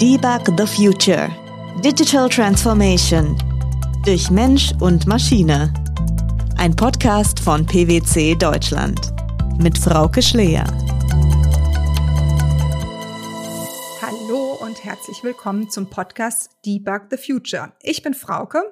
Debug the Future. Digital Transformation. Durch Mensch und Maschine. Ein Podcast von PwC Deutschland. Mit Frauke Schleer. Hallo und herzlich willkommen zum Podcast Debug the Future. Ich bin Frauke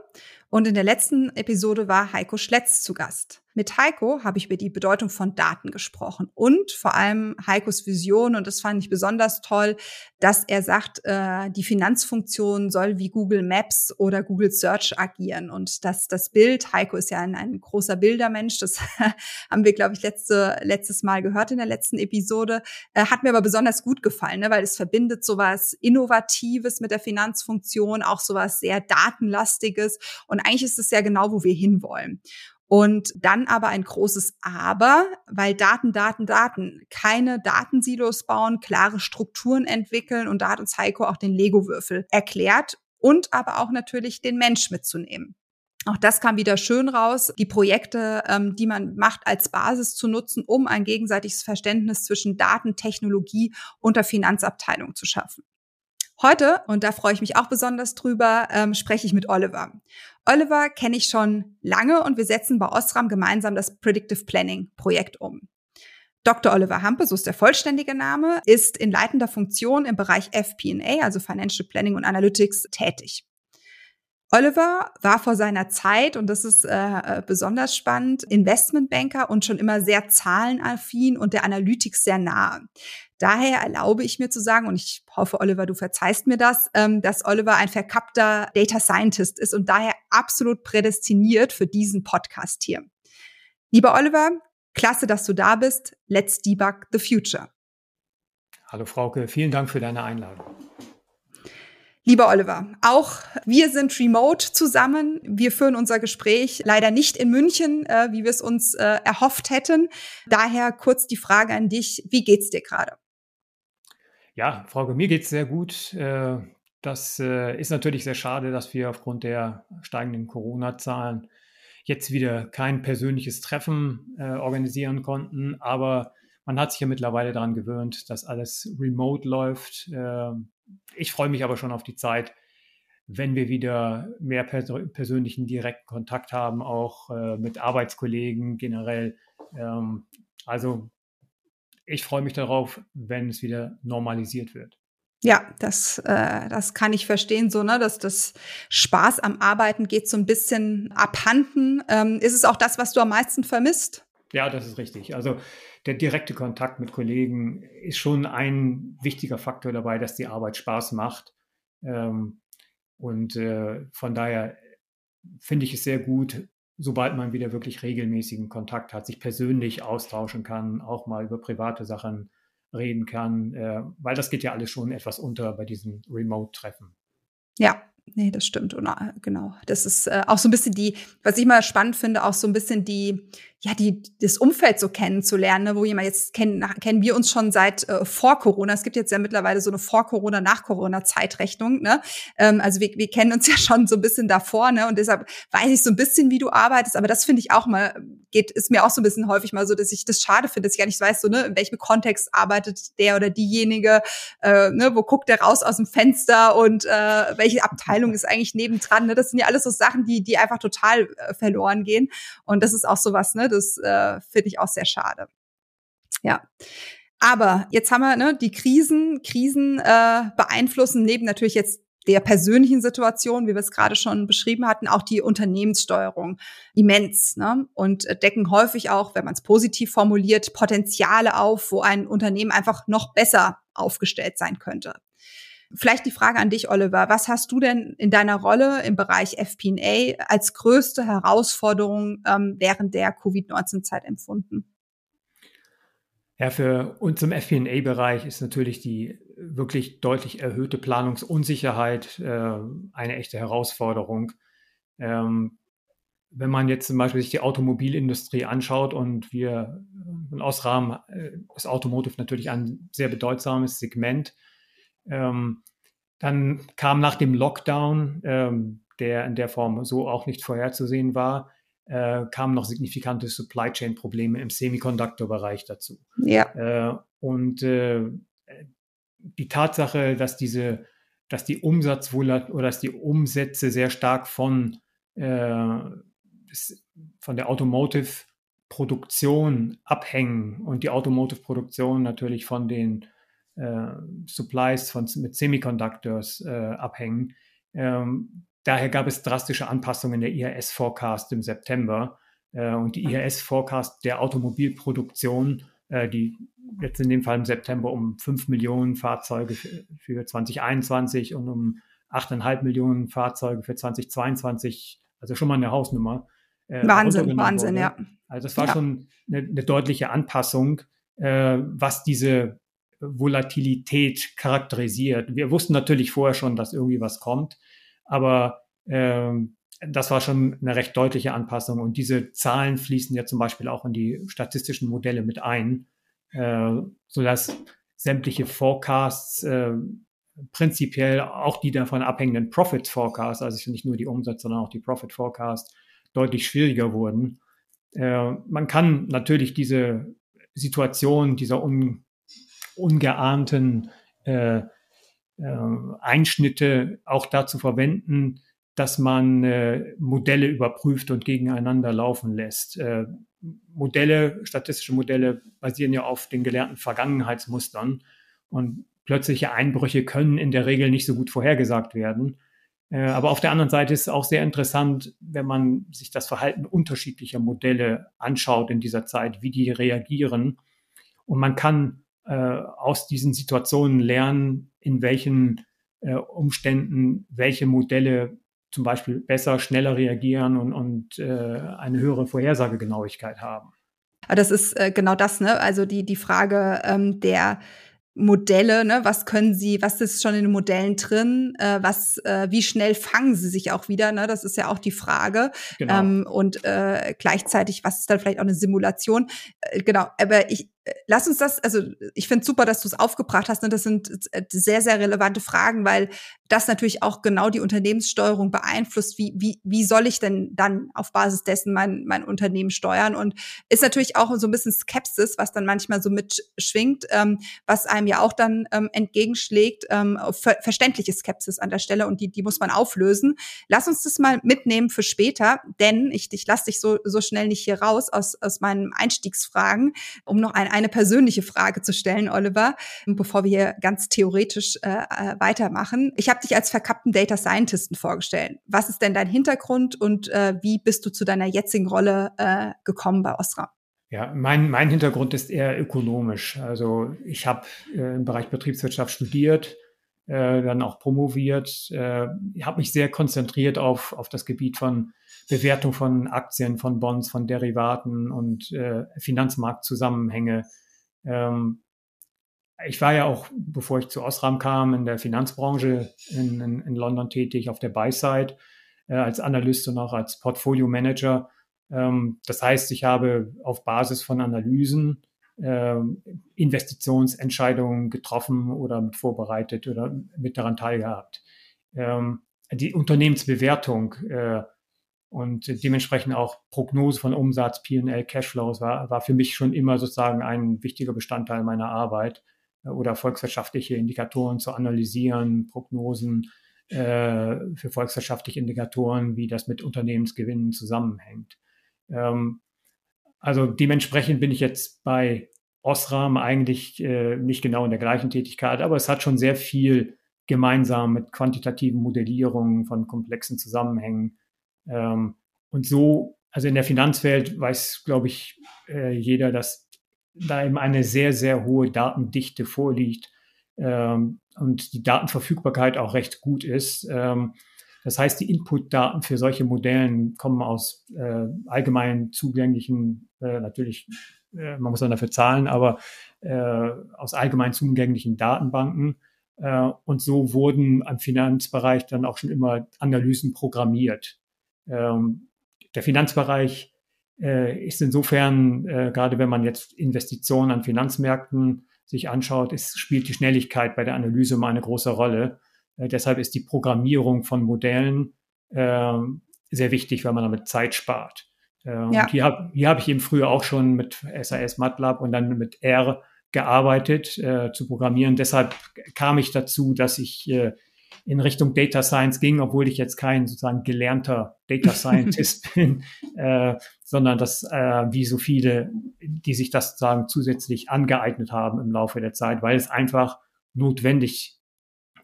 und in der letzten Episode war Heiko Schletz zu Gast. Mit Heiko habe ich über die Bedeutung von Daten gesprochen und vor allem Heikos Vision, und das fand ich besonders toll, dass er sagt, äh, die Finanzfunktion soll wie Google Maps oder Google Search agieren. Und dass das Bild, Heiko ist ja ein, ein großer Bildermensch, das haben wir, glaube ich, letzte, letztes Mal gehört in der letzten Episode, äh, hat mir aber besonders gut gefallen, ne, weil es verbindet sowas Innovatives mit der Finanzfunktion, auch sowas sehr Datenlastiges. Und eigentlich ist es ja genau, wo wir hinwollen. Und dann aber ein großes Aber, weil Daten, Daten, Daten, keine Datensilos bauen, klare Strukturen entwickeln und da hat uns Heiko auch den Lego-Würfel erklärt und aber auch natürlich den Mensch mitzunehmen. Auch das kam wieder schön raus, die Projekte, ähm, die man macht, als Basis zu nutzen, um ein gegenseitiges Verständnis zwischen Daten, Technologie und der Finanzabteilung zu schaffen. Heute, und da freue ich mich auch besonders drüber, ähm, spreche ich mit Oliver. Oliver kenne ich schon lange und wir setzen bei Osram gemeinsam das Predictive Planning Projekt um. Dr. Oliver Hampe, so ist der vollständige Name, ist in leitender Funktion im Bereich FP&A, also Financial Planning und Analytics, tätig. Oliver war vor seiner Zeit, und das ist äh, besonders spannend, Investmentbanker und schon immer sehr zahlenaffin und der Analytik sehr nahe. Daher erlaube ich mir zu sagen, und ich hoffe, Oliver, du verzeihst mir das, ähm, dass Oliver ein verkappter Data Scientist ist und daher absolut prädestiniert für diesen Podcast hier. Lieber Oliver, klasse, dass du da bist. Let's debug the future. Hallo Frauke, vielen Dank für deine Einladung. Lieber Oliver, auch wir sind remote zusammen. Wir führen unser Gespräch leider nicht in München, äh, wie wir es uns äh, erhofft hätten. Daher kurz die Frage an dich, wie geht's dir gerade? Ja, Frau, mir geht es sehr gut. Äh, das äh, ist natürlich sehr schade, dass wir aufgrund der steigenden Corona-Zahlen jetzt wieder kein persönliches Treffen äh, organisieren konnten. Aber man hat sich ja mittlerweile daran gewöhnt, dass alles remote läuft. Ich freue mich aber schon auf die Zeit, wenn wir wieder mehr persönlichen direkten Kontakt haben, auch mit Arbeitskollegen generell. Ähm, also ich freue mich darauf, wenn es wieder normalisiert wird. Ja, das, äh, das kann ich verstehen, so, ne, dass das Spaß am Arbeiten geht so ein bisschen abhanden. Ähm, ist es auch das, was du am meisten vermisst? Ja, das ist richtig. Also der direkte Kontakt mit Kollegen ist schon ein wichtiger Faktor dabei, dass die Arbeit Spaß macht. Ähm, und äh, von daher finde ich es sehr gut, sobald man wieder wirklich regelmäßigen Kontakt hat, sich persönlich austauschen kann, auch mal über private Sachen reden kann, äh, weil das geht ja alles schon etwas unter bei diesen Remote-Treffen. Ja, Nee, das stimmt. Und, äh, genau. Das ist äh, auch so ein bisschen die, was ich mal spannend finde, auch so ein bisschen die, ja, die, das Umfeld so kennenzulernen, ne, wo jemand jetzt kennen, kennen wir uns schon seit äh, vor Corona. Es gibt jetzt ja mittlerweile so eine Vor-Corona, Nach-Corona-Zeitrechnung, ne? Ähm, also wir, wir kennen uns ja schon so ein bisschen davor, ne? Und deshalb weiß ich so ein bisschen, wie du arbeitest. Aber das finde ich auch mal, geht, ist mir auch so ein bisschen häufig mal so, dass ich das schade finde, dass ich gar nicht weiß, so, ne, in welchem Kontext arbeitet der oder diejenige, äh, ne, wo guckt der raus aus dem Fenster und äh, welche Abteilung ist eigentlich nebendran, ne? Das sind ja alles so Sachen, die, die einfach total äh, verloren gehen. Und das ist auch sowas, ne? Das äh, finde ich auch sehr schade. Ja. Aber jetzt haben wir ne, die Krisen. Krisen äh, beeinflussen neben natürlich jetzt der persönlichen Situation, wie wir es gerade schon beschrieben hatten, auch die Unternehmenssteuerung immens ne? und decken häufig auch, wenn man es positiv formuliert, Potenziale auf, wo ein Unternehmen einfach noch besser aufgestellt sein könnte. Vielleicht die Frage an dich, Oliver. Was hast du denn in deiner Rolle im Bereich FP&A als größte Herausforderung ähm, während der Covid-19-Zeit empfunden? Ja, für uns im FP&A-Bereich ist natürlich die wirklich deutlich erhöhte Planungsunsicherheit äh, eine echte Herausforderung. Ähm, wenn man jetzt zum Beispiel sich die Automobilindustrie anschaut und wir in Osram äh, ist Automotive natürlich ein sehr bedeutsames Segment, ähm, dann kam nach dem Lockdown, ähm, der in der Form so auch nicht vorherzusehen war, äh, kamen noch signifikante Supply Chain Probleme im Semiconductor-Bereich dazu. Ja. Äh, und äh, die Tatsache, dass diese dass die Umsatz oder dass die Umsätze sehr stark von, äh, von der Automotive-Produktion abhängen und die Automotive-Produktion natürlich von den äh, Supplies von, mit Semiconductors äh, abhängen. Ähm, daher gab es drastische Anpassungen der IHS-Forecast im September. Äh, und die IHS-Forecast der Automobilproduktion, äh, die jetzt in dem Fall im September um 5 Millionen Fahrzeuge für, für 2021 und um 8,5 Millionen Fahrzeuge für 2022, also schon mal eine Hausnummer. Äh, Wahnsinn, Wahnsinn, wurde. ja. Also es war ja. schon eine, eine, deutliche Anpassung, äh, was diese Volatilität charakterisiert. Wir wussten natürlich vorher schon, dass irgendwie was kommt, aber ähm, das war schon eine recht deutliche Anpassung. Und diese Zahlen fließen ja zum Beispiel auch in die statistischen Modelle mit ein, äh, sodass sämtliche Forecasts äh, prinzipiell auch die davon abhängenden Profit Forecasts, also nicht nur die Umsatz, sondern auch die Profit Forecasts, deutlich schwieriger wurden. Äh, man kann natürlich diese Situation dieser un, ungeahnten äh, äh, Einschnitte auch dazu verwenden, dass man äh, Modelle überprüft und gegeneinander laufen lässt. Äh, Modelle, statistische Modelle basieren ja auf den gelernten Vergangenheitsmustern und plötzliche Einbrüche können in der Regel nicht so gut vorhergesagt werden. Äh, aber auf der anderen Seite ist es auch sehr interessant, wenn man sich das Verhalten unterschiedlicher Modelle anschaut in dieser Zeit, wie die reagieren. Und man kann äh, aus diesen Situationen lernen, in welchen äh, Umständen welche Modelle zum Beispiel besser, schneller reagieren und, und äh, eine höhere Vorhersagegenauigkeit haben. Das ist äh, genau das, ne? Also die, die Frage ähm, der Modelle, ne, was können sie, was ist schon in den Modellen drin, äh, was, äh, wie schnell fangen sie sich auch wieder, ne? Das ist ja auch die Frage. Genau. Ähm, und äh, gleichzeitig, was ist dann vielleicht auch eine Simulation? Äh, genau, aber ich, lass uns das, also ich finde super, dass du es aufgebracht hast. Ne? Das sind äh, sehr, sehr relevante Fragen, weil das natürlich auch genau die Unternehmenssteuerung beeinflusst. Wie, wie, wie soll ich denn dann auf Basis dessen mein, mein Unternehmen steuern? Und ist natürlich auch so ein bisschen Skepsis, was dann manchmal so mitschwingt, ähm, was einem ja auch dann ähm, entgegenschlägt. Ähm, ver verständliche Skepsis an der Stelle und die, die muss man auflösen. Lass uns das mal mitnehmen für später, denn ich, ich lasse dich so, so schnell nicht hier raus aus, aus meinen Einstiegsfragen, um noch ein eine persönliche Frage zu stellen, Oliver, bevor wir hier ganz theoretisch äh, äh, weitermachen. Ich habe dich als verkappten Data Scientisten vorgestellt. Was ist denn dein Hintergrund und äh, wie bist du zu deiner jetzigen Rolle äh, gekommen bei Osram? Ja, mein, mein Hintergrund ist eher ökonomisch. Also ich habe äh, im Bereich Betriebswirtschaft studiert, äh, dann auch promoviert, äh, habe mich sehr konzentriert auf, auf das Gebiet von Bewertung von Aktien, von Bonds, von Derivaten und äh, Finanzmarktzusammenhänge. Ähm, ich war ja auch, bevor ich zu Osram kam, in der Finanzbranche in, in, in London tätig, auf der Buy-Side, äh, als Analyst und auch als Portfolio-Manager. Ähm, das heißt, ich habe auf Basis von Analysen äh, Investitionsentscheidungen getroffen oder mit vorbereitet oder mit daran teilgehabt. Ähm, die Unternehmensbewertung äh, und dementsprechend auch Prognose von Umsatz, P&L, Cashflows war, war für mich schon immer sozusagen ein wichtiger Bestandteil meiner Arbeit oder volkswirtschaftliche Indikatoren zu analysieren, Prognosen äh, für volkswirtschaftliche Indikatoren, wie das mit Unternehmensgewinnen zusammenhängt. Ähm, also dementsprechend bin ich jetzt bei Osram eigentlich äh, nicht genau in der gleichen Tätigkeit, aber es hat schon sehr viel gemeinsam mit quantitativen Modellierungen von komplexen Zusammenhängen ähm, und so, also in der Finanzwelt weiß, glaube ich, äh, jeder, dass da eben eine sehr, sehr hohe Datendichte vorliegt ähm, und die Datenverfügbarkeit auch recht gut ist. Ähm, das heißt, die Inputdaten für solche Modellen kommen aus äh, allgemein zugänglichen, äh, natürlich, äh, man muss dann dafür zahlen, aber äh, aus allgemein zugänglichen Datenbanken. Äh, und so wurden am Finanzbereich dann auch schon immer Analysen programmiert. Ähm, der Finanzbereich ist insofern, äh, gerade wenn man jetzt Investitionen an Finanzmärkten sich anschaut, ist, spielt die Schnelligkeit bei der Analyse mal eine große Rolle. Äh, deshalb ist die Programmierung von Modellen äh, sehr wichtig, weil man damit Zeit spart. Äh, ja. Und hier habe hab ich eben früher auch schon mit SAS MATLAB und dann mit R gearbeitet äh, zu programmieren. Deshalb kam ich dazu, dass ich äh, in Richtung Data Science ging, obwohl ich jetzt kein sozusagen gelernter Data Scientist bin, äh, sondern dass äh, wie so viele, die sich das sozusagen zusätzlich angeeignet haben im Laufe der Zeit, weil es einfach notwendig,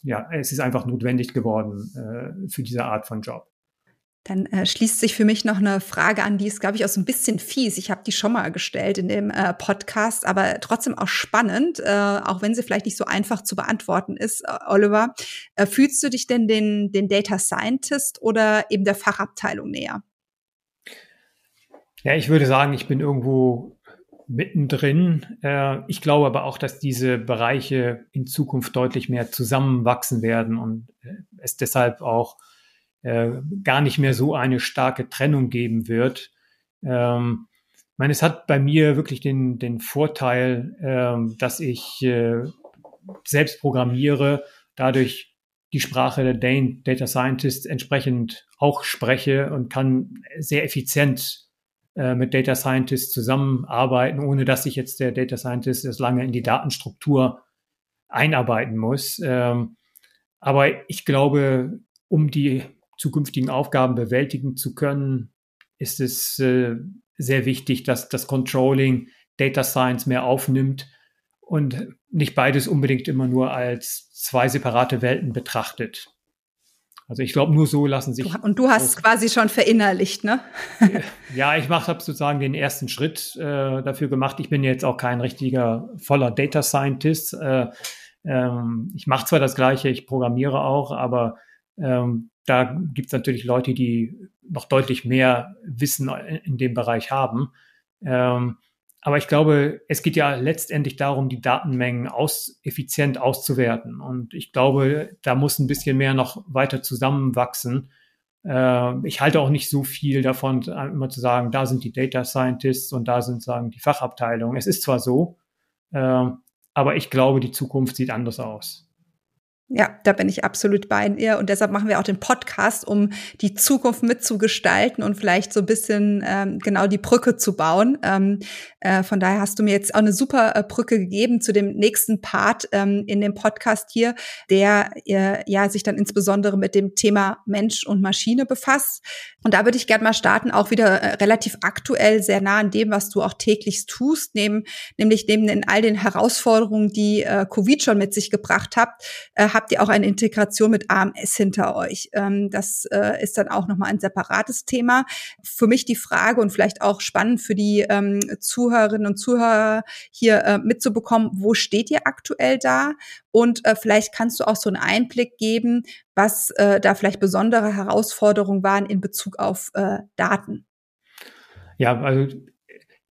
ja, es ist einfach notwendig geworden äh, für diese Art von Job. Dann äh, schließt sich für mich noch eine Frage an, die ist, glaube ich, auch so ein bisschen fies. Ich habe die schon mal gestellt in dem äh, Podcast, aber trotzdem auch spannend, äh, auch wenn sie vielleicht nicht so einfach zu beantworten ist. Äh, Oliver, äh, fühlst du dich denn den, den Data Scientist oder eben der Fachabteilung näher? Ja, ich würde sagen, ich bin irgendwo mittendrin. Äh, ich glaube aber auch, dass diese Bereiche in Zukunft deutlich mehr zusammenwachsen werden und es deshalb auch äh, gar nicht mehr so eine starke Trennung geben wird. Ähm, ich meine, es hat bei mir wirklich den, den Vorteil, ähm, dass ich äh, selbst programmiere, dadurch die Sprache der Data Scientists entsprechend auch spreche und kann sehr effizient äh, mit Data Scientists zusammenarbeiten, ohne dass sich jetzt der Data Scientist das lange in die Datenstruktur einarbeiten muss. Ähm, aber ich glaube, um die zukünftigen Aufgaben bewältigen zu können, ist es äh, sehr wichtig, dass das Controlling Data Science mehr aufnimmt und nicht beides unbedingt immer nur als zwei separate Welten betrachtet. Also ich glaube, nur so lassen sich. Und du hast es quasi schon verinnerlicht, ne? ja, ich mache sozusagen den ersten Schritt äh, dafür gemacht. Ich bin jetzt auch kein richtiger voller Data Scientist. Äh, ähm, ich mache zwar das Gleiche, ich programmiere auch, aber ähm, da gibt es natürlich Leute, die noch deutlich mehr Wissen in dem Bereich haben. Ähm, aber ich glaube, es geht ja letztendlich darum, die Datenmengen aus, effizient auszuwerten. Und ich glaube, da muss ein bisschen mehr noch weiter zusammenwachsen. Äh, ich halte auch nicht so viel davon, immer zu sagen, da sind die Data Scientists und da sind sagen die Fachabteilungen. Es ist zwar so, äh, aber ich glaube, die Zukunft sieht anders aus. Ja, da bin ich absolut bei dir und deshalb machen wir auch den Podcast, um die Zukunft mitzugestalten und vielleicht so ein bisschen ähm, genau die Brücke zu bauen. Ähm, äh, von daher hast du mir jetzt auch eine super äh, Brücke gegeben zu dem nächsten Part ähm, in dem Podcast hier, der äh, ja sich dann insbesondere mit dem Thema Mensch und Maschine befasst. Und da würde ich gerne mal starten, auch wieder äh, relativ aktuell, sehr nah an dem, was du auch täglich tust, neben, nämlich neben den, all den Herausforderungen, die äh, Covid schon mit sich gebracht hat, äh, habt ihr auch eine Integration mit AMS hinter euch. Ähm, das äh, ist dann auch nochmal ein separates Thema. Für mich die Frage und vielleicht auch spannend für die ähm, Zuhörerinnen und Zuhörer hier äh, mitzubekommen, wo steht ihr aktuell da? Und äh, vielleicht kannst du auch so einen Einblick geben, was äh, da vielleicht besondere Herausforderungen waren in Bezug auf äh, Daten. Ja, also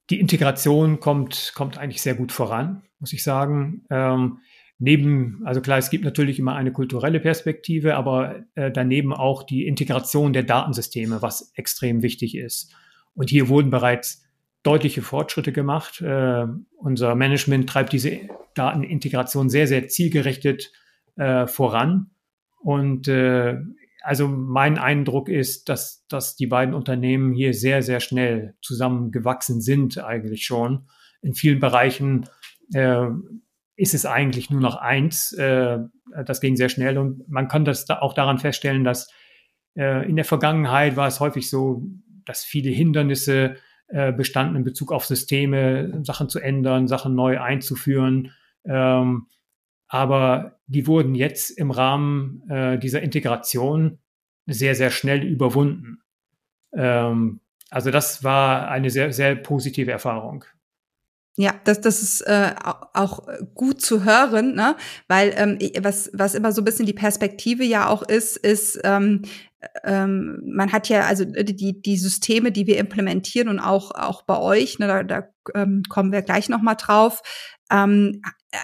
die Integration kommt, kommt eigentlich sehr gut voran, muss ich sagen. Ähm, neben, also klar, es gibt natürlich immer eine kulturelle Perspektive, aber äh, daneben auch die Integration der Datensysteme, was extrem wichtig ist. Und hier wurden bereits deutliche Fortschritte gemacht. Äh, unser Management treibt diese Datenintegration sehr, sehr zielgerichtet äh, voran. Und äh, also mein Eindruck ist, dass, dass die beiden Unternehmen hier sehr, sehr schnell zusammengewachsen sind, eigentlich schon. In vielen Bereichen äh, ist es eigentlich nur noch eins. Äh, das ging sehr schnell und man kann das da auch daran feststellen, dass äh, in der Vergangenheit war es häufig so, dass viele Hindernisse äh, bestanden in Bezug auf Systeme, Sachen zu ändern, Sachen neu einzuführen. Ähm, aber die wurden jetzt im Rahmen äh, dieser Integration sehr, sehr schnell überwunden. Ähm, also das war eine sehr, sehr positive Erfahrung. Ja, das, das ist äh, auch gut zu hören, ne? weil ähm, was, was immer so ein bisschen die Perspektive ja auch ist, ist, ähm, ähm, man hat ja also die, die Systeme, die wir implementieren und auch, auch bei euch, ne, da, da ähm, kommen wir gleich nochmal drauf, ähm,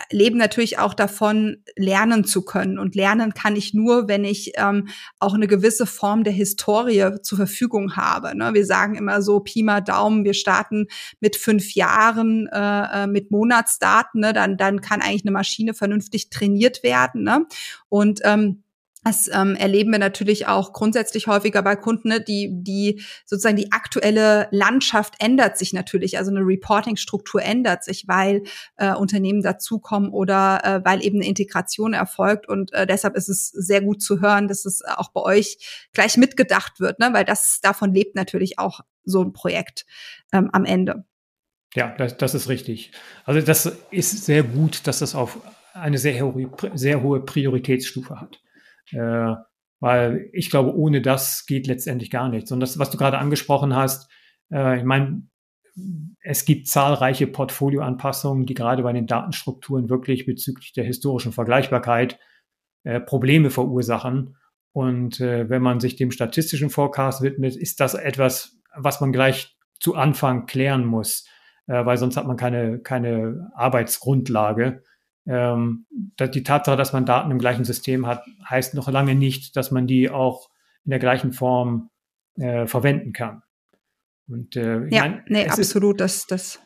leben natürlich auch davon, lernen zu können. Und lernen kann ich nur, wenn ich ähm, auch eine gewisse Form der Historie zur Verfügung habe. Ne? Wir sagen immer so, Pi mal Daumen, wir starten mit fünf Jahren äh, äh, mit Monatsdaten, ne? dann, dann kann eigentlich eine Maschine vernünftig trainiert werden. Ne? Und ähm, Das ähm, erleben wir natürlich auch grundsätzlich häufiger bei Kunden, ne? die, die sozusagen die aktuelle Landschaft ändert sich natürlich, also eine Reporting-Struktur ändert sich, weil äh, Unternehmen dazukommen oder äh, weil eben eine Integration erfolgt. Und äh, deshalb ist es sehr gut zu hören, dass es auch bei euch gleich mitgedacht wird, ne? weil das davon lebt natürlich auch so ein Projekt ähm, am Ende. Ja, das, das ist richtig. Also das ist sehr gut, dass das auf eine sehr, sehr hohe Prioritätsstufe hat. Äh, weil ich glaube, ohne das geht letztendlich gar nichts. Und das, was du gerade angesprochen hast, äh, ich meine, es gibt zahlreiche Portfolioanpassungen, die gerade bei den Datenstrukturen wirklich bezüglich der historischen Vergleichbarkeit äh, Probleme verursachen. Und äh, wenn man sich dem statistischen Forecast widmet, ist das etwas, was man gleich zu Anfang klären muss, äh, weil sonst hat man keine, keine Arbeitsgrundlage. Ähm, die Tatsache, dass man Daten im gleichen System hat, heißt noch lange nicht, dass man die auch in der gleichen Form äh, verwenden kann. Und äh, ja, mein, nee, absolut, ist, das, das.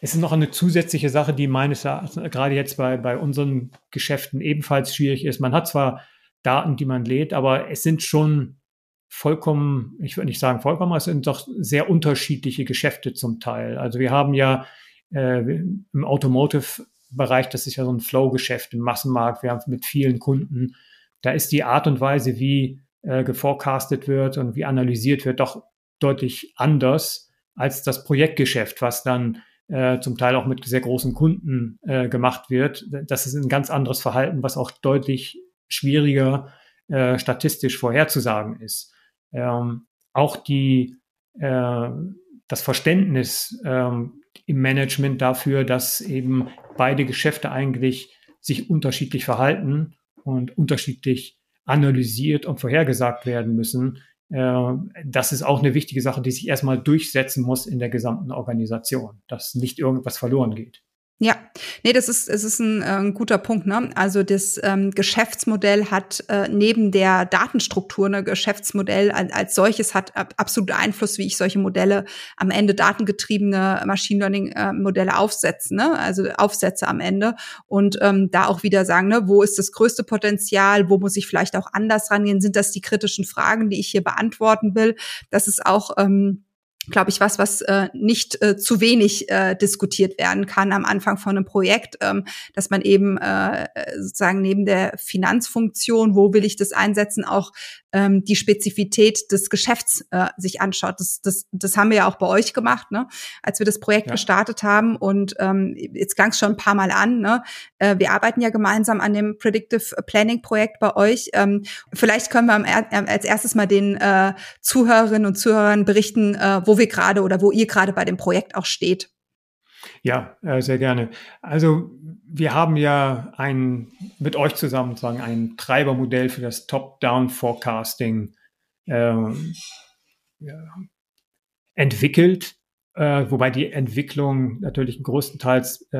Es ist noch eine zusätzliche Sache, die meines Erachtens gerade jetzt bei, bei unseren Geschäften ebenfalls schwierig ist. Man hat zwar Daten, die man lädt, aber es sind schon vollkommen, ich würde nicht sagen vollkommen, es sind doch sehr unterschiedliche Geschäfte zum Teil. Also wir haben ja äh, im Automotive Bereich, das ist ja so ein Flow-Geschäft im Massenmarkt. Wir haben mit vielen Kunden. Da ist die Art und Weise, wie äh, geforecastet wird und wie analysiert wird, doch deutlich anders als das Projektgeschäft, was dann äh, zum Teil auch mit sehr großen Kunden äh, gemacht wird. Das ist ein ganz anderes Verhalten, was auch deutlich schwieriger äh, statistisch vorherzusagen ist. Ähm, auch die, äh, das Verständnis ähm, im Management dafür, dass eben beide Geschäfte eigentlich sich unterschiedlich verhalten und unterschiedlich analysiert und vorhergesagt werden müssen. Äh, das ist auch eine wichtige Sache, die sich erstmal durchsetzen muss in der gesamten Organisation, dass nicht irgendwas verloren geht. Nee, das ist, es ist ein, äh, ein guter Punkt. Ne? Also das ähm, Geschäftsmodell hat äh, neben der Datenstruktur, ne, Geschäftsmodell als, als solches hat ab, absolut Einfluss, wie ich solche Modelle am Ende datengetriebene Machine Learning äh, Modelle aufsetzen, ne? also aufsetze am Ende und ähm, da auch wieder sagen, ne, wo ist das größte Potenzial, wo muss ich vielleicht auch anders rangehen, sind das die kritischen Fragen, die ich hier beantworten will. Das ist auch ähm, glaube ich, was, was äh, nicht äh, zu wenig äh, diskutiert werden kann am Anfang von einem Projekt, ähm, dass man eben äh, sozusagen neben der Finanzfunktion, wo will ich das einsetzen, auch ähm, die Spezifität des Geschäfts äh, sich anschaut. Das, das, das haben wir ja auch bei euch gemacht, ne? als wir das Projekt ja. gestartet haben. Und ähm, jetzt klang es schon ein paar Mal an. Ne? Äh, wir arbeiten ja gemeinsam an dem Predictive Planning Projekt bei euch. Ähm, vielleicht können wir am, als erstes mal den äh, Zuhörerinnen und Zuhörern berichten, äh, wo wir gerade oder wo ihr gerade bei dem Projekt auch steht. Ja, äh, sehr gerne. Also wir haben ja ein, mit euch zusammen sozusagen ein Treibermodell für das Top-Down-Forecasting äh, ja, entwickelt, äh, wobei die Entwicklung natürlich größtenteils äh,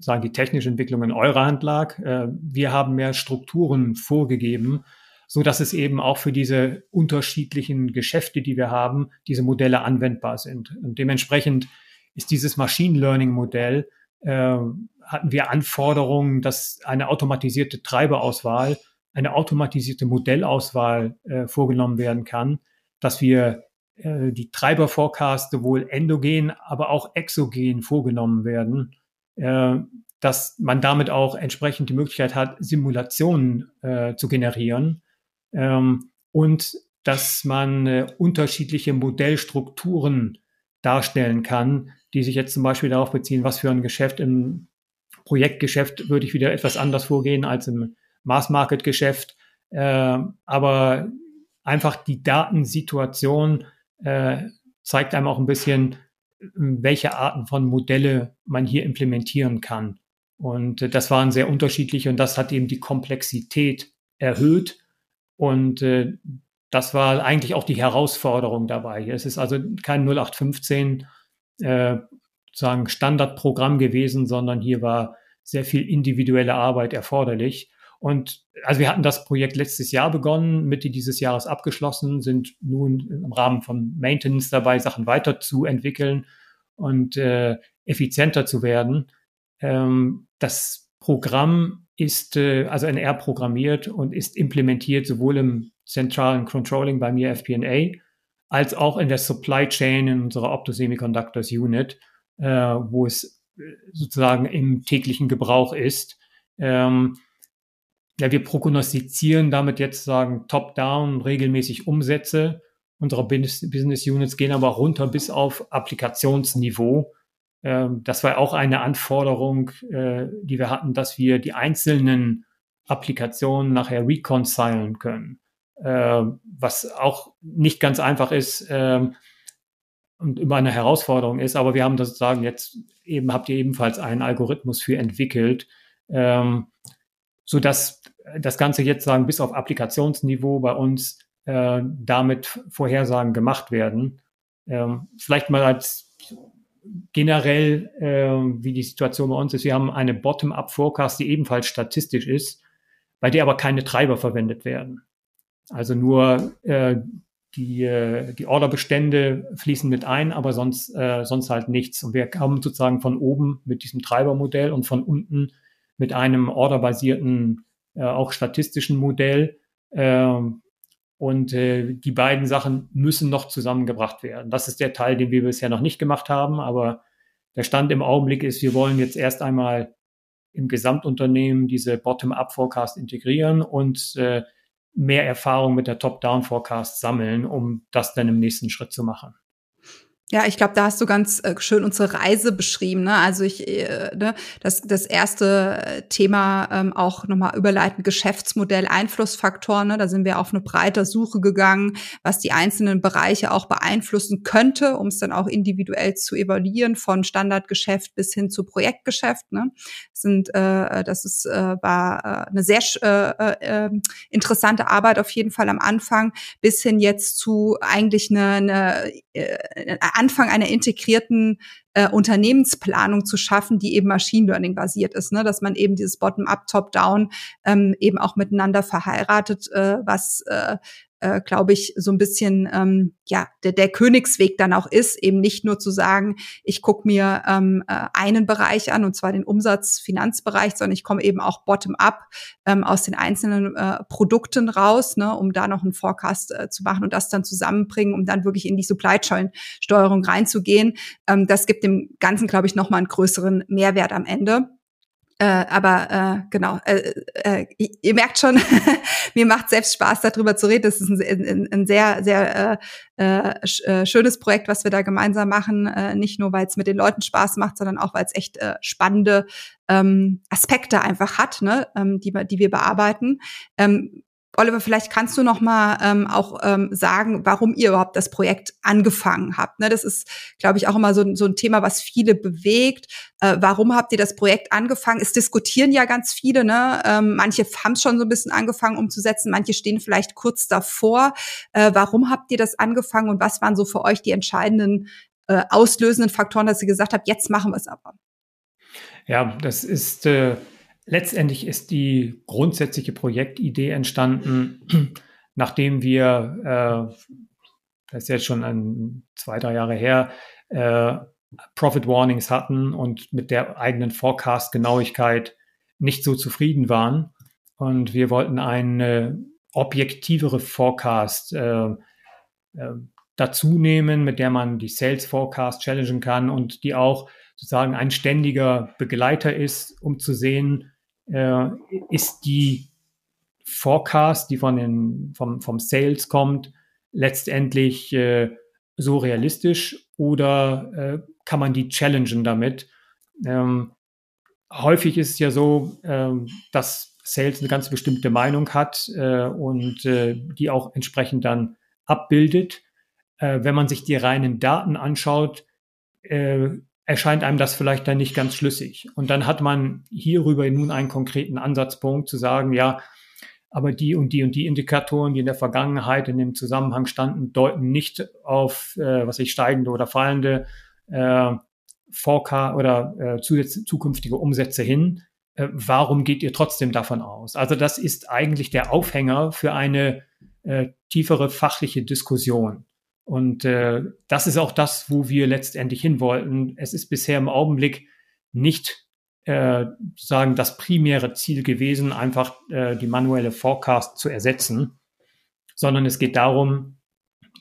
sagen die technische Entwicklung in eurer Hand lag. Äh, wir haben mehr Strukturen vorgegeben, so dass es eben auch für diese unterschiedlichen Geschäfte, die wir haben, diese Modelle anwendbar sind. Und dementsprechend ist dieses Machine Learning Modell, äh, hatten wir Anforderungen, dass eine automatisierte Treiberauswahl, eine automatisierte Modellauswahl äh, vorgenommen werden kann, dass wir äh, die Treiberforecaste wohl endogen, aber auch exogen vorgenommen werden, äh, dass man damit auch entsprechend die Möglichkeit hat, Simulationen äh, zu generieren ähm, und dass man äh, unterschiedliche Modellstrukturen darstellen kann, die sich jetzt zum Beispiel darauf beziehen, was für ein Geschäft im Projektgeschäft würde ich wieder etwas anders vorgehen als im Mass-Market-Geschäft. Äh, aber einfach die Datensituation äh, zeigt einem auch ein bisschen, welche Arten von Modelle man hier implementieren kann. Und äh, das waren sehr unterschiedliche und das hat eben die Komplexität erhöht. Und äh, das war eigentlich auch die Herausforderung dabei. Es ist also kein 0815 äh, sagen Standardprogramm gewesen, sondern hier war sehr viel individuelle Arbeit erforderlich. Und also wir hatten das Projekt letztes Jahr begonnen, Mitte dieses Jahres abgeschlossen, sind nun im Rahmen von Maintenance dabei, Sachen weiterzuentwickeln und äh, effizienter zu werden. Ähm, das Programm ist äh, also NR programmiert und ist implementiert sowohl im zentralen Controlling bei mir FP&A als auch in der Supply Chain in unserer Optosemiconductors Unit, äh, wo es äh, sozusagen im täglichen Gebrauch ist. Ähm, ja, wir prognostizieren damit jetzt sagen top-down regelmäßig Umsätze unserer Business Units, gehen aber runter bis auf Applikationsniveau. Ähm, das war auch eine Anforderung, äh, die wir hatten, dass wir die einzelnen Applikationen nachher reconcilen können, äh, was auch nicht ganz einfach ist ähm, und immer eine Herausforderung ist. Aber wir haben das sozusagen jetzt eben, habt ihr ebenfalls einen Algorithmus für entwickelt, ähm, so dass das Ganze jetzt sagen bis auf Applikationsniveau bei uns äh, damit Vorhersagen gemacht werden. Ähm, vielleicht mal als generell, äh, wie die Situation bei uns ist. Wir haben eine Bottom-up-Forecast, die ebenfalls statistisch ist, bei der aber keine Treiber verwendet werden. Also nur äh, die, äh, die Orderbestände fließen mit ein, aber sonst, äh, sonst halt nichts. Und wir kommen sozusagen von oben mit diesem Treibermodell und von unten mit einem orderbasierten, äh, auch statistischen Modell. Äh, und äh, die beiden Sachen müssen noch zusammengebracht werden. Das ist der Teil, den wir bisher noch nicht gemacht haben. Aber der Stand im Augenblick ist, wir wollen jetzt erst einmal im Gesamtunternehmen diese Bottom-up-Forecast integrieren und äh, mehr Erfahrung mit der Top-down-Forecast sammeln, um das dann im nächsten Schritt zu machen. Ja, ich glaube, da hast du ganz äh, schön unsere Reise beschrieben. Ne? Also ich, äh, ne, das, das erste äh, Thema ähm, auch nochmal überleiten, Geschäftsmodell, Einflussfaktoren. Ne? Da sind wir auf eine breite Suche gegangen, was die einzelnen Bereiche auch beeinflussen könnte, um es dann auch individuell zu evaluieren, von Standardgeschäft bis hin zu Projektgeschäft. Ne? Das sind, äh, das ist, äh, war äh, eine sehr äh, äh, interessante Arbeit auf jeden Fall am Anfang, bis hin jetzt zu eigentlich eine, eine äh, Anfang einer integrierten äh, Unternehmensplanung zu schaffen, die eben Machine Learning basiert ist, ne? dass man eben dieses Bottom-up, Top-down ähm, eben auch miteinander verheiratet, äh, was äh, äh, glaube ich, so ein bisschen ähm, ja der, der Königsweg dann auch ist, eben nicht nur zu sagen, ich gucke mir ähm, äh, einen Bereich an, und zwar den Umsatz-Finanzbereich, sondern ich komme eben auch bottom-up ähm, aus den einzelnen äh, Produkten raus, ne, um da noch einen Forecast äh, zu machen und das dann zusammenbringen, um dann wirklich in die Supply Chain-Steuerung reinzugehen. Ähm, das gibt dem Ganzen, glaube ich, nochmal einen größeren Mehrwert am Ende. Äh, aber äh, genau, äh, äh, ihr merkt schon, mir macht selbst Spaß, darüber zu reden. Das ist ein, ein, ein sehr, sehr äh, äh, äh, schönes Projekt, was wir da gemeinsam machen. Äh, nicht nur, weil es mit den Leuten Spaß macht, sondern auch, weil es echt äh, spannende ähm, Aspekte einfach hat, ne, ähm, die, die wir bearbeiten. Ähm, Oliver, vielleicht kannst du noch mal ähm, auch ähm, sagen, warum ihr überhaupt das Projekt angefangen habt. Ne, das ist, glaube ich, auch immer so, so ein Thema, was viele bewegt. Äh, warum habt ihr das Projekt angefangen? Es diskutieren ja ganz viele. Ne? Ähm, manche haben es schon so ein bisschen angefangen umzusetzen, manche stehen vielleicht kurz davor. Äh, warum habt ihr das angefangen und was waren so für euch die entscheidenden äh, auslösenden Faktoren, dass ihr gesagt habt, jetzt machen wir es aber? Ja, das ist äh letztendlich ist die grundsätzliche Projektidee entstanden, nachdem wir, äh, das ist jetzt schon ein, zwei, drei Jahre her, äh, Profit Warnings hatten und mit der eigenen Forecast-Genauigkeit nicht so zufrieden waren. Und wir wollten eine objektivere Forecast äh, äh, dazu nehmen, mit der man die Sales Forecast challengen kann und die auch sozusagen ein ständiger Begleiter ist, um zu sehen, äh, ist die Forecast, die von den, vom, vom Sales kommt, letztendlich äh, so realistisch oder äh, kann man die challengen damit? Ähm, häufig ist es ja so, ähm, dass Sales eine ganz bestimmte Meinung hat äh, und äh, die auch entsprechend dann abbildet. Äh, wenn man sich die reinen Daten anschaut, äh, erscheint einem das vielleicht dann nicht ganz schlüssig. Und dann hat man hierüber nun einen konkreten Ansatzpunkt zu sagen, ja, aber die und die und die Indikatoren, die in der Vergangenheit in dem Zusammenhang standen, deuten nicht auf, äh, was ich steigende oder fallende äh, Forecast oder äh, zukünftige Umsätze hin. Äh, warum geht ihr trotzdem davon aus? Also das ist eigentlich der Aufhänger für eine äh, tiefere fachliche Diskussion. Und äh, das ist auch das, wo wir letztendlich hin wollten. Es ist bisher im Augenblick nicht äh, sagen das primäre Ziel gewesen, einfach äh, die manuelle Forecast zu ersetzen, sondern es geht darum,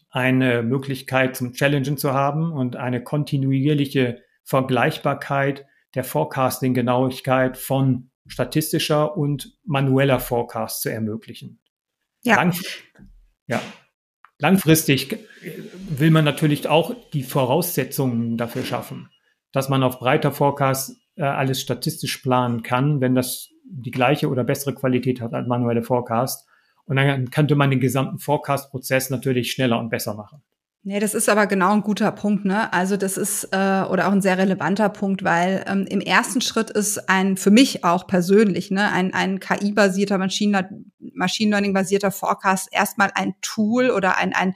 eine Möglichkeit zum Challengen zu haben und eine kontinuierliche Vergleichbarkeit der Forecasting-Genauigkeit von statistischer und manueller Forecast zu ermöglichen. Ja. Lang, ja. Langfristig will man natürlich auch die Voraussetzungen dafür schaffen, dass man auf breiter Forecast äh, alles statistisch planen kann, wenn das die gleiche oder bessere Qualität hat als manuelle Forecast. Und dann könnte man den gesamten Forecast-Prozess natürlich schneller und besser machen. Nee, das ist aber genau ein guter Punkt, ne? Also das ist äh, oder auch ein sehr relevanter Punkt, weil ähm, im ersten Schritt ist ein für mich auch persönlich, ne, ein, ein KI-basierter Machine, Machine Learning-basierter Forecast erstmal ein Tool oder ein, ein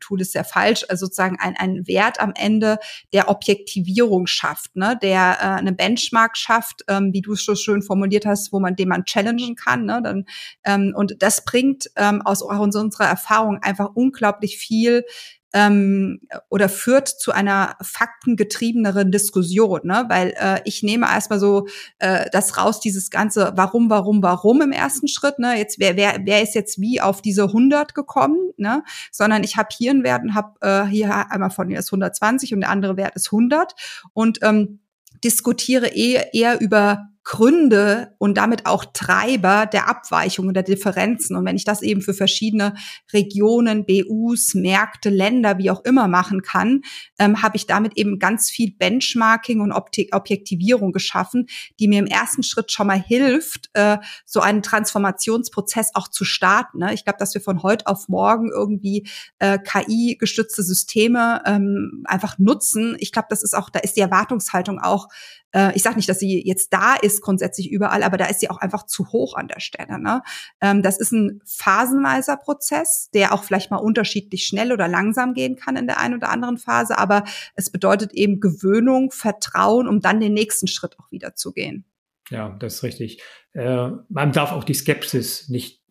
Tool ist sehr falsch, also sozusagen ein, ein Wert am Ende, der Objektivierung schafft, ne, der äh, eine Benchmark schafft, ähm, wie du es so schön formuliert hast, wo man den man challengen kann. Ne, dann, ähm, und das bringt ähm, aus, aus unserer Erfahrung einfach unglaublich viel ähm, oder führt zu einer faktengetriebeneren Diskussion, ne? weil äh, ich nehme erstmal so äh, das raus, dieses ganze Warum, Warum, Warum im ersten Schritt, ne? jetzt wer, wer, wer ist jetzt wie auf diese 100 gekommen, ne? sondern ich habe hier einen Wert und habe äh, hier einmal von mir ist 120 und der andere Wert ist 100 und ähm, diskutiere eher, eher über Gründe und damit auch Treiber der Abweichungen, der Differenzen. Und wenn ich das eben für verschiedene Regionen, BUs, Märkte, Länder, wie auch immer machen kann, ähm, habe ich damit eben ganz viel Benchmarking und Objektivierung geschaffen, die mir im ersten Schritt schon mal hilft, äh, so einen Transformationsprozess auch zu starten. Ne? Ich glaube, dass wir von heute auf morgen irgendwie äh, KI-gestützte Systeme ähm, einfach nutzen. Ich glaube, das ist auch, da ist die Erwartungshaltung auch äh, ich sage nicht, dass sie jetzt da ist grundsätzlich überall, aber da ist sie auch einfach zu hoch an der Stelle. Ne? Ähm, das ist ein phasenweiser Prozess, der auch vielleicht mal unterschiedlich schnell oder langsam gehen kann in der einen oder anderen Phase, aber es bedeutet eben Gewöhnung, Vertrauen, um dann den nächsten Schritt auch wieder zu gehen. Ja, das ist richtig. Äh, man darf auch die Skepsis nicht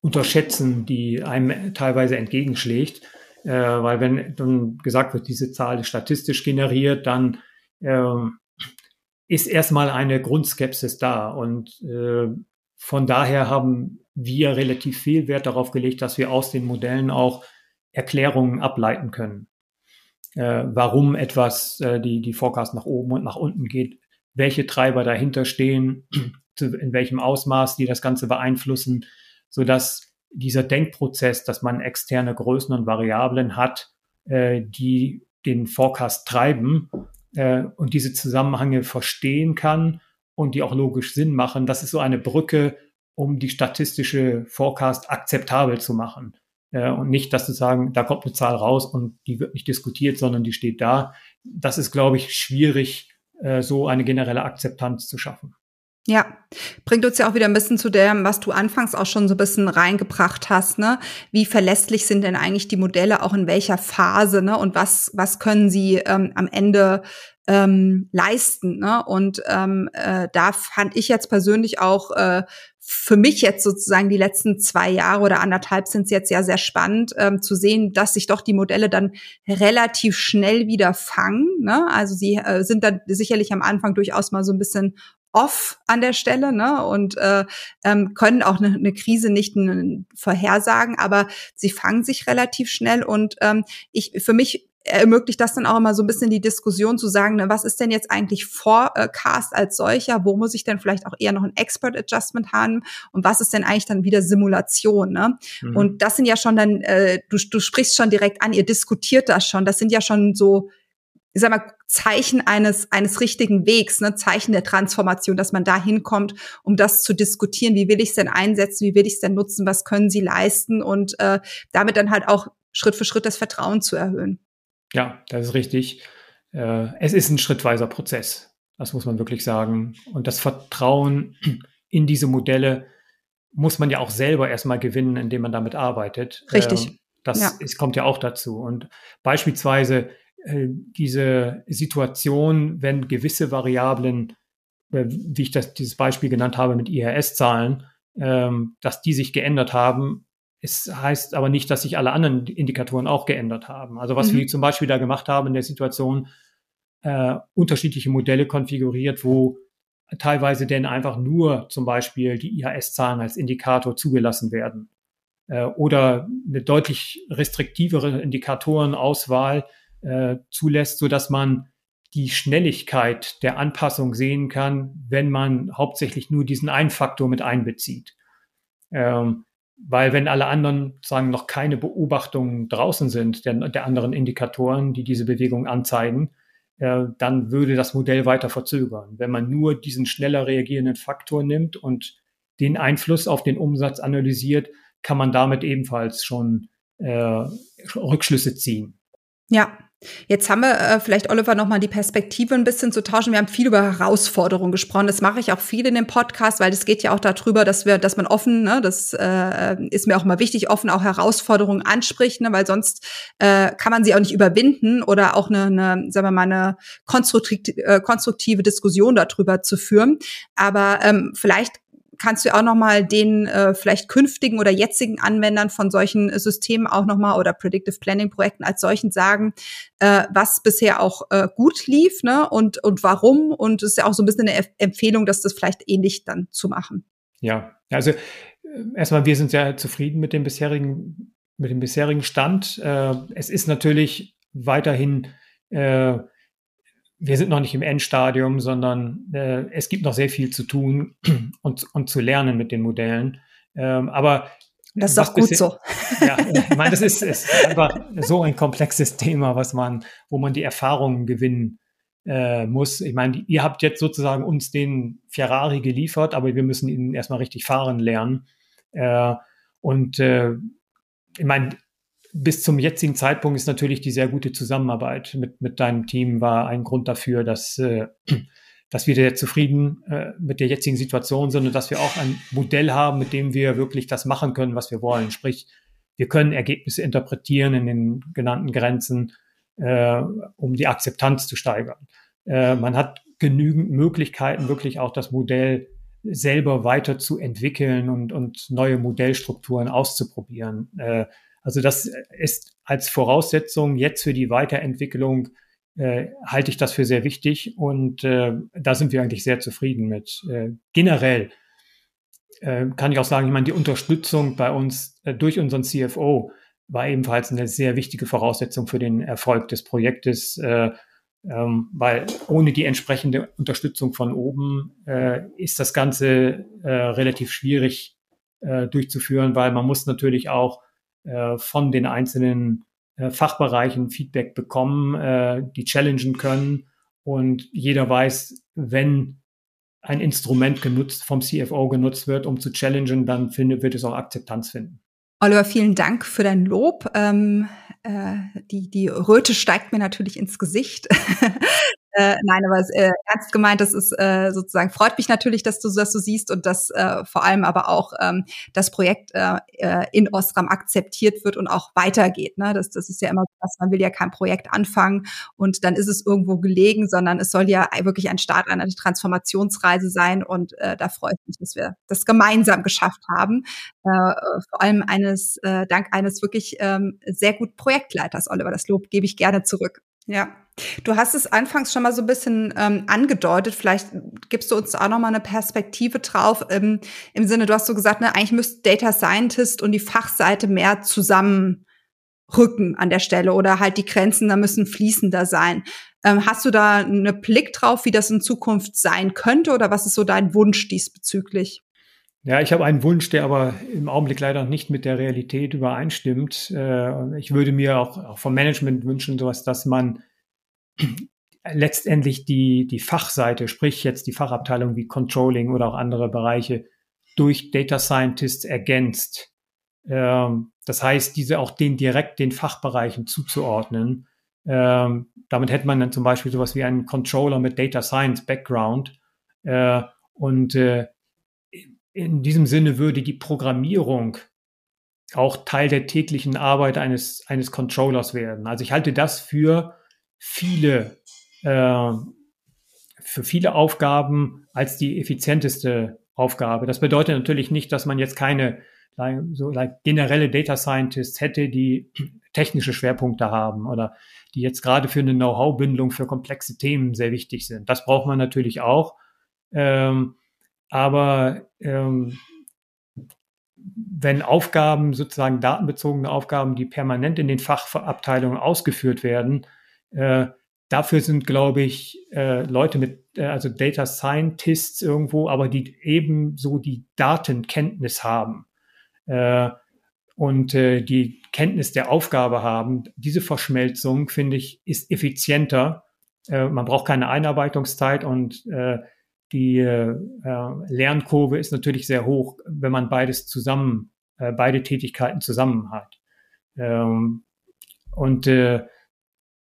unterschätzen, die einem teilweise entgegenschlägt. Äh, weil wenn dann gesagt wird, diese Zahl ist statistisch generiert, dann ähm, ist erstmal eine Grundskepsis da. Und äh, von daher haben wir relativ viel Wert darauf gelegt, dass wir aus den Modellen auch Erklärungen ableiten können. Äh, warum etwas, äh, die, die Forecast nach oben und nach unten geht, welche Treiber dahinter stehen, in welchem Ausmaß die das Ganze beeinflussen, so dass dieser Denkprozess, dass man externe Größen und Variablen hat, äh, die den Forecast treiben, äh, und diese Zusammenhänge verstehen kann und die auch logisch Sinn machen. Das ist so eine Brücke, um die statistische Forecast akzeptabel zu machen. Äh, und nicht, dass zu sagen, da kommt eine Zahl raus und die wird nicht diskutiert, sondern die steht da. Das ist, glaube ich, schwierig, äh, so eine generelle Akzeptanz zu schaffen. Ja, bringt uns ja auch wieder ein bisschen zu dem, was du anfangs auch schon so ein bisschen reingebracht hast, ne? Wie verlässlich sind denn eigentlich die Modelle auch in welcher Phase, ne? Und was, was können sie ähm, am Ende ähm, leisten, ne? Und ähm, äh, da fand ich jetzt persönlich auch äh, für mich jetzt sozusagen die letzten zwei Jahre oder anderthalb sind es jetzt ja sehr spannend ähm, zu sehen, dass sich doch die Modelle dann relativ schnell wieder fangen. Ne? Also sie äh, sind dann sicherlich am Anfang durchaus mal so ein bisschen off an der Stelle ne? und äh, ähm, können auch eine, eine Krise nicht vorhersagen, aber sie fangen sich relativ schnell und ähm, ich für mich ermöglicht das dann auch immer so ein bisschen die Diskussion zu sagen, ne, was ist denn jetzt eigentlich Forecast als solcher? Wo muss ich denn vielleicht auch eher noch ein Expert Adjustment haben? Und was ist denn eigentlich dann wieder Simulation? Ne? Mhm. Und das sind ja schon dann, äh, du, du sprichst schon direkt an, ihr diskutiert das schon. Das sind ja schon so ich sag mal, Zeichen eines, eines richtigen Wegs, ne, Zeichen der Transformation, dass man da hinkommt, um das zu diskutieren. Wie will ich es denn einsetzen? Wie will ich es denn nutzen? Was können sie leisten? Und äh, damit dann halt auch Schritt für Schritt das Vertrauen zu erhöhen. Ja, das ist richtig. Äh, es ist ein schrittweiser Prozess. Das muss man wirklich sagen. Und das Vertrauen in diese Modelle muss man ja auch selber erstmal gewinnen, indem man damit arbeitet. Richtig. Ähm, das ja. es kommt ja auch dazu. Und beispielsweise diese Situation, wenn gewisse Variablen, äh, wie ich das, dieses Beispiel genannt habe mit IRS-Zahlen, ähm, dass die sich geändert haben. Es heißt aber nicht, dass sich alle anderen Indikatoren auch geändert haben. Also was mhm. wir zum Beispiel da gemacht haben in der Situation, äh, unterschiedliche Modelle konfiguriert, wo teilweise denn einfach nur zum Beispiel die IHS-Zahlen als Indikator zugelassen werden äh, oder eine deutlich restriktivere Indikatorenauswahl äh, zulässt, so dass man die Schnelligkeit der Anpassung sehen kann, wenn man hauptsächlich nur diesen einen Faktor mit einbezieht. Ähm, weil wenn alle anderen sagen noch keine Beobachtungen draußen sind der, der anderen Indikatoren, die diese Bewegung anzeigen, äh, dann würde das Modell weiter verzögern. Wenn man nur diesen schneller reagierenden Faktor nimmt und den Einfluss auf den Umsatz analysiert, kann man damit ebenfalls schon äh, Rückschlüsse ziehen. Ja, Jetzt haben wir äh, vielleicht, Oliver, nochmal die Perspektive ein bisschen zu tauschen. Wir haben viel über Herausforderungen gesprochen. Das mache ich auch viel in dem Podcast, weil es geht ja auch darüber, dass wir, dass man offen, ne, das äh, ist mir auch mal wichtig, offen auch Herausforderungen anspricht, ne, weil sonst äh, kann man sie auch nicht überwinden oder auch eine, eine sagen wir mal, eine konstruktive, äh, konstruktive Diskussion darüber zu führen. Aber ähm, vielleicht kannst du auch noch mal den äh, vielleicht künftigen oder jetzigen Anwendern von solchen Systemen auch noch mal oder Predictive Planning Projekten als solchen sagen, äh, was bisher auch äh, gut lief, ne und und warum und es ist ja auch so ein bisschen eine Empfehlung, dass das vielleicht ähnlich dann zu machen. Ja, also äh, erstmal wir sind sehr zufrieden mit dem bisherigen mit dem bisherigen Stand. Äh, es ist natürlich weiterhin äh, wir sind noch nicht im Endstadium, sondern äh, es gibt noch sehr viel zu tun und, und zu lernen mit den Modellen. Ähm, aber das ist auch gut so. Ja, ich meine, das ist, ist einfach so ein komplexes Thema, was man, wo man die Erfahrungen gewinnen äh, muss. Ich meine, ihr habt jetzt sozusagen uns den Ferrari geliefert, aber wir müssen ihn erstmal richtig fahren lernen. Äh, und äh, ich meine, bis zum jetzigen Zeitpunkt ist natürlich die sehr gute Zusammenarbeit mit, mit deinem Team war ein Grund dafür, dass, äh, dass wir sehr zufrieden äh, mit der jetzigen Situation sind und dass wir auch ein Modell haben, mit dem wir wirklich das machen können, was wir wollen. Sprich, wir können Ergebnisse interpretieren in den genannten Grenzen, äh, um die Akzeptanz zu steigern. Äh, man hat genügend Möglichkeiten, wirklich auch das Modell selber weiter zu entwickeln und, und neue Modellstrukturen auszuprobieren. Äh, also das ist als Voraussetzung jetzt für die Weiterentwicklung äh, halte ich das für sehr wichtig und äh, da sind wir eigentlich sehr zufrieden mit. Äh, generell äh, kann ich auch sagen, ich meine, die Unterstützung bei uns äh, durch unseren CFO war ebenfalls eine sehr wichtige Voraussetzung für den Erfolg des Projektes, äh, ähm, weil ohne die entsprechende Unterstützung von oben äh, ist das Ganze äh, relativ schwierig äh, durchzuführen, weil man muss natürlich auch äh, von den einzelnen äh, Fachbereichen Feedback bekommen, äh, die challengen können. Und jeder weiß, wenn ein Instrument genutzt, vom CFO genutzt wird, um zu challengen, dann findet, wird es auch Akzeptanz finden. Oliver, vielen Dank für dein Lob. Ähm, äh, die, die Röte steigt mir natürlich ins Gesicht. Äh, nein, aber äh, ernst gemeint, das ist äh, sozusagen, freut mich natürlich, dass du das so siehst und dass äh, vor allem aber auch ähm, das Projekt äh, äh, in Ostram akzeptiert wird und auch weitergeht. Ne? Das, das ist ja immer so, dass man will ja kein Projekt anfangen und dann ist es irgendwo gelegen, sondern es soll ja wirklich ein Start einer Transformationsreise sein und äh, da freue ich mich, dass wir das gemeinsam geschafft haben. Äh, vor allem eines, äh, dank eines wirklich ähm, sehr guten Projektleiters, Oliver. Das Lob gebe ich gerne zurück. Ja. Du hast es anfangs schon mal so ein bisschen ähm, angedeutet. Vielleicht gibst du uns auch noch mal eine Perspektive drauf. Ähm, Im Sinne, du hast so gesagt, ne, eigentlich müsste Data Scientist und die Fachseite mehr zusammenrücken an der Stelle oder halt die Grenzen da müssen fließender sein. Ähm, hast du da einen Blick drauf, wie das in Zukunft sein könnte oder was ist so dein Wunsch diesbezüglich? Ja, ich habe einen Wunsch, der aber im Augenblick leider nicht mit der Realität übereinstimmt. Äh, ich würde mir auch, vom Management wünschen, sowas, dass man letztendlich die, die Fachseite, sprich jetzt die Fachabteilung wie Controlling oder auch andere Bereiche, durch Data Scientists ergänzt. Ähm, das heißt, diese auch den direkt den Fachbereichen zuzuordnen. Ähm, damit hätte man dann zum Beispiel sowas wie einen Controller mit Data Science Background. Äh, und äh, in diesem Sinne würde die Programmierung auch Teil der täglichen Arbeit eines, eines Controllers werden. Also ich halte das für viele, äh, für viele Aufgaben als die effizienteste Aufgabe. Das bedeutet natürlich nicht, dass man jetzt keine so like, generelle Data Scientists hätte, die technische Schwerpunkte haben oder die jetzt gerade für eine Know-how-Bindung für komplexe Themen sehr wichtig sind. Das braucht man natürlich auch. Ähm, aber ähm, wenn Aufgaben, sozusagen datenbezogene Aufgaben, die permanent in den Fachabteilungen ausgeführt werden, äh, dafür sind, glaube ich, äh, Leute mit, äh, also Data Scientists irgendwo, aber die ebenso die Datenkenntnis haben äh, und äh, die Kenntnis der Aufgabe haben. Diese Verschmelzung, finde ich, ist effizienter. Äh, man braucht keine Einarbeitungszeit und äh, die äh, Lernkurve ist natürlich sehr hoch, wenn man beides zusammen, äh, beide Tätigkeiten zusammen hat. Ähm, und äh,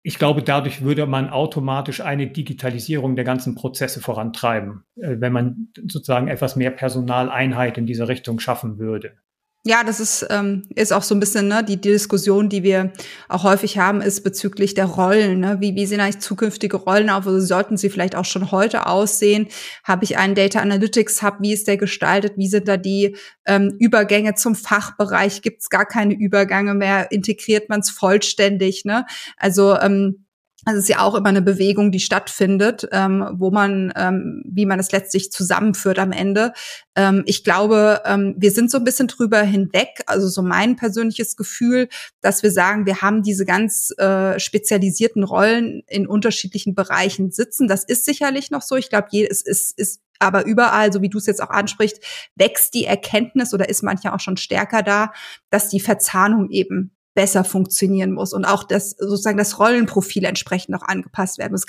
ich glaube, dadurch würde man automatisch eine Digitalisierung der ganzen Prozesse vorantreiben, äh, wenn man sozusagen etwas mehr Personaleinheit in diese Richtung schaffen würde. Ja, das ist, ähm, ist auch so ein bisschen ne, die, Diskussion, die wir auch häufig haben, ist bezüglich der Rollen. Ne? Wie, wie sehen eigentlich zukünftige Rollen auf? Also sollten sie vielleicht auch schon heute aussehen? Habe ich einen Data Analytics Hub? Wie ist der gestaltet? Wie sind da die ähm, Übergänge zum Fachbereich? Gibt es gar keine Übergänge mehr? Integriert man es vollständig? Ne? Also ähm, also es ist ja auch immer eine Bewegung, die stattfindet, ähm, wo man, ähm, wie man es letztlich zusammenführt am Ende. Ähm, ich glaube, ähm, wir sind so ein bisschen drüber hinweg. Also so mein persönliches Gefühl, dass wir sagen, wir haben diese ganz äh, spezialisierten Rollen in unterschiedlichen Bereichen sitzen. Das ist sicherlich noch so. Ich glaube, es ist, ist aber überall, so wie du es jetzt auch ansprichst, wächst die Erkenntnis oder ist manchmal auch schon stärker da, dass die Verzahnung eben besser funktionieren muss und auch das sozusagen das Rollenprofil entsprechend noch angepasst werden muss.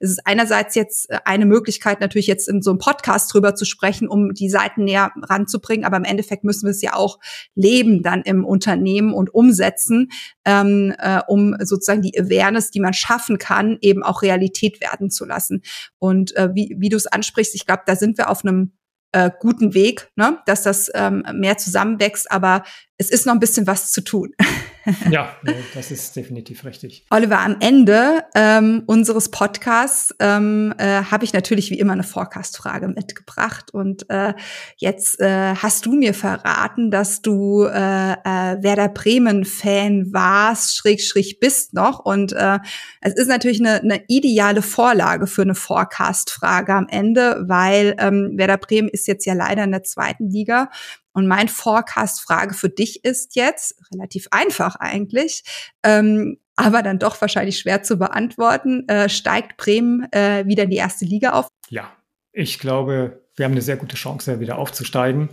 Es ist einerseits jetzt äh, eine Möglichkeit, natürlich jetzt in so einem Podcast drüber zu sprechen, um die Seiten näher ranzubringen, aber im Endeffekt müssen wir es ja auch leben dann im Unternehmen und umsetzen, ähm, äh, um sozusagen die Awareness, die man schaffen kann, eben auch Realität werden zu lassen. Und äh, wie, wie du es ansprichst, ich glaube, da sind wir auf einem äh, guten Weg, ne? dass das ähm, mehr zusammenwächst, aber es ist noch ein bisschen was zu tun. ja, das ist definitiv richtig. Oliver, am Ende ähm, unseres Podcasts ähm, äh, habe ich natürlich wie immer eine Forecast-Frage mitgebracht. Und äh, jetzt äh, hast du mir verraten, dass du äh, äh, Werder Bremen-Fan warst, schräg, schräg bist noch. Und äh, es ist natürlich eine, eine ideale Vorlage für eine Forecast-Frage am Ende, weil ähm, Werder Bremen ist jetzt ja leider in der zweiten Liga und mein Forecast-Frage für dich ist jetzt, relativ einfach eigentlich, ähm, aber dann doch wahrscheinlich schwer zu beantworten, äh, steigt Bremen äh, wieder in die erste Liga auf? Ja, ich glaube, wir haben eine sehr gute Chance, wieder aufzusteigen.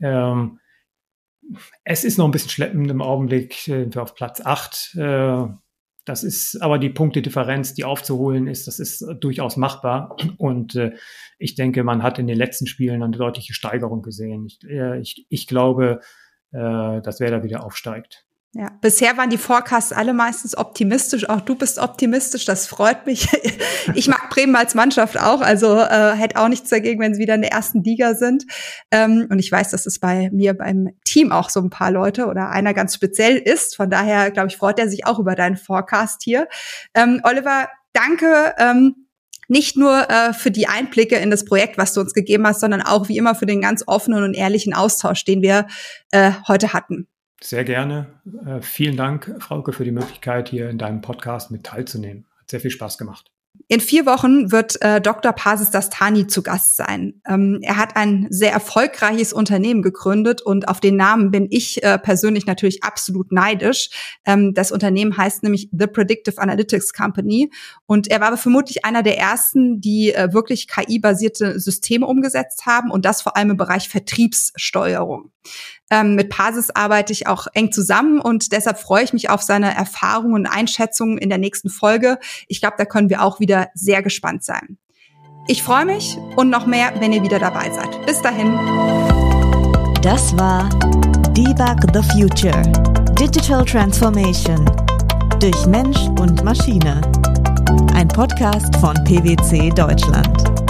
Ähm, es ist noch ein bisschen schleppend im Augenblick, sind wir auf Platz 8. Äh, das ist aber die Punktedifferenz, die aufzuholen ist, das ist durchaus machbar. Und äh, ich denke, man hat in den letzten Spielen eine deutliche Steigerung gesehen. Ich, äh, ich, ich glaube, äh, dass da wieder aufsteigt. Ja, bisher waren die Forecasts alle meistens optimistisch. Auch du bist optimistisch, das freut mich. Ich mag Bremen als Mannschaft auch, also äh, hätte auch nichts dagegen, wenn sie wieder in der ersten Liga sind. Ähm, und ich weiß, dass es bei mir beim Team auch so ein paar Leute oder einer ganz speziell ist. Von daher, glaube ich, freut er sich auch über deinen Forecast hier. Ähm, Oliver, danke. Ähm, nicht nur äh, für die Einblicke in das Projekt, was du uns gegeben hast, sondern auch wie immer für den ganz offenen und ehrlichen Austausch, den wir äh, heute hatten. Sehr gerne. Äh, vielen Dank, Frauke, für die Möglichkeit, hier in deinem Podcast mit teilzunehmen. Hat sehr viel Spaß gemacht. In vier Wochen wird äh, Dr. Pasis Dastani zu Gast sein. Ähm, er hat ein sehr erfolgreiches Unternehmen gegründet und auf den Namen bin ich äh, persönlich natürlich absolut neidisch. Ähm, das Unternehmen heißt nämlich The Predictive Analytics Company und er war vermutlich einer der ersten, die äh, wirklich KI-basierte Systeme umgesetzt haben und das vor allem im Bereich Vertriebssteuerung. Ähm, mit Pasis arbeite ich auch eng zusammen und deshalb freue ich mich auf seine Erfahrungen und Einschätzungen in der nächsten Folge. Ich glaube, da können wir auch wieder sehr gespannt sein. Ich freue mich und noch mehr, wenn ihr wieder dabei seid. Bis dahin. Das war Debug the Future. Digital Transformation. Durch Mensch und Maschine. Ein Podcast von PwC Deutschland.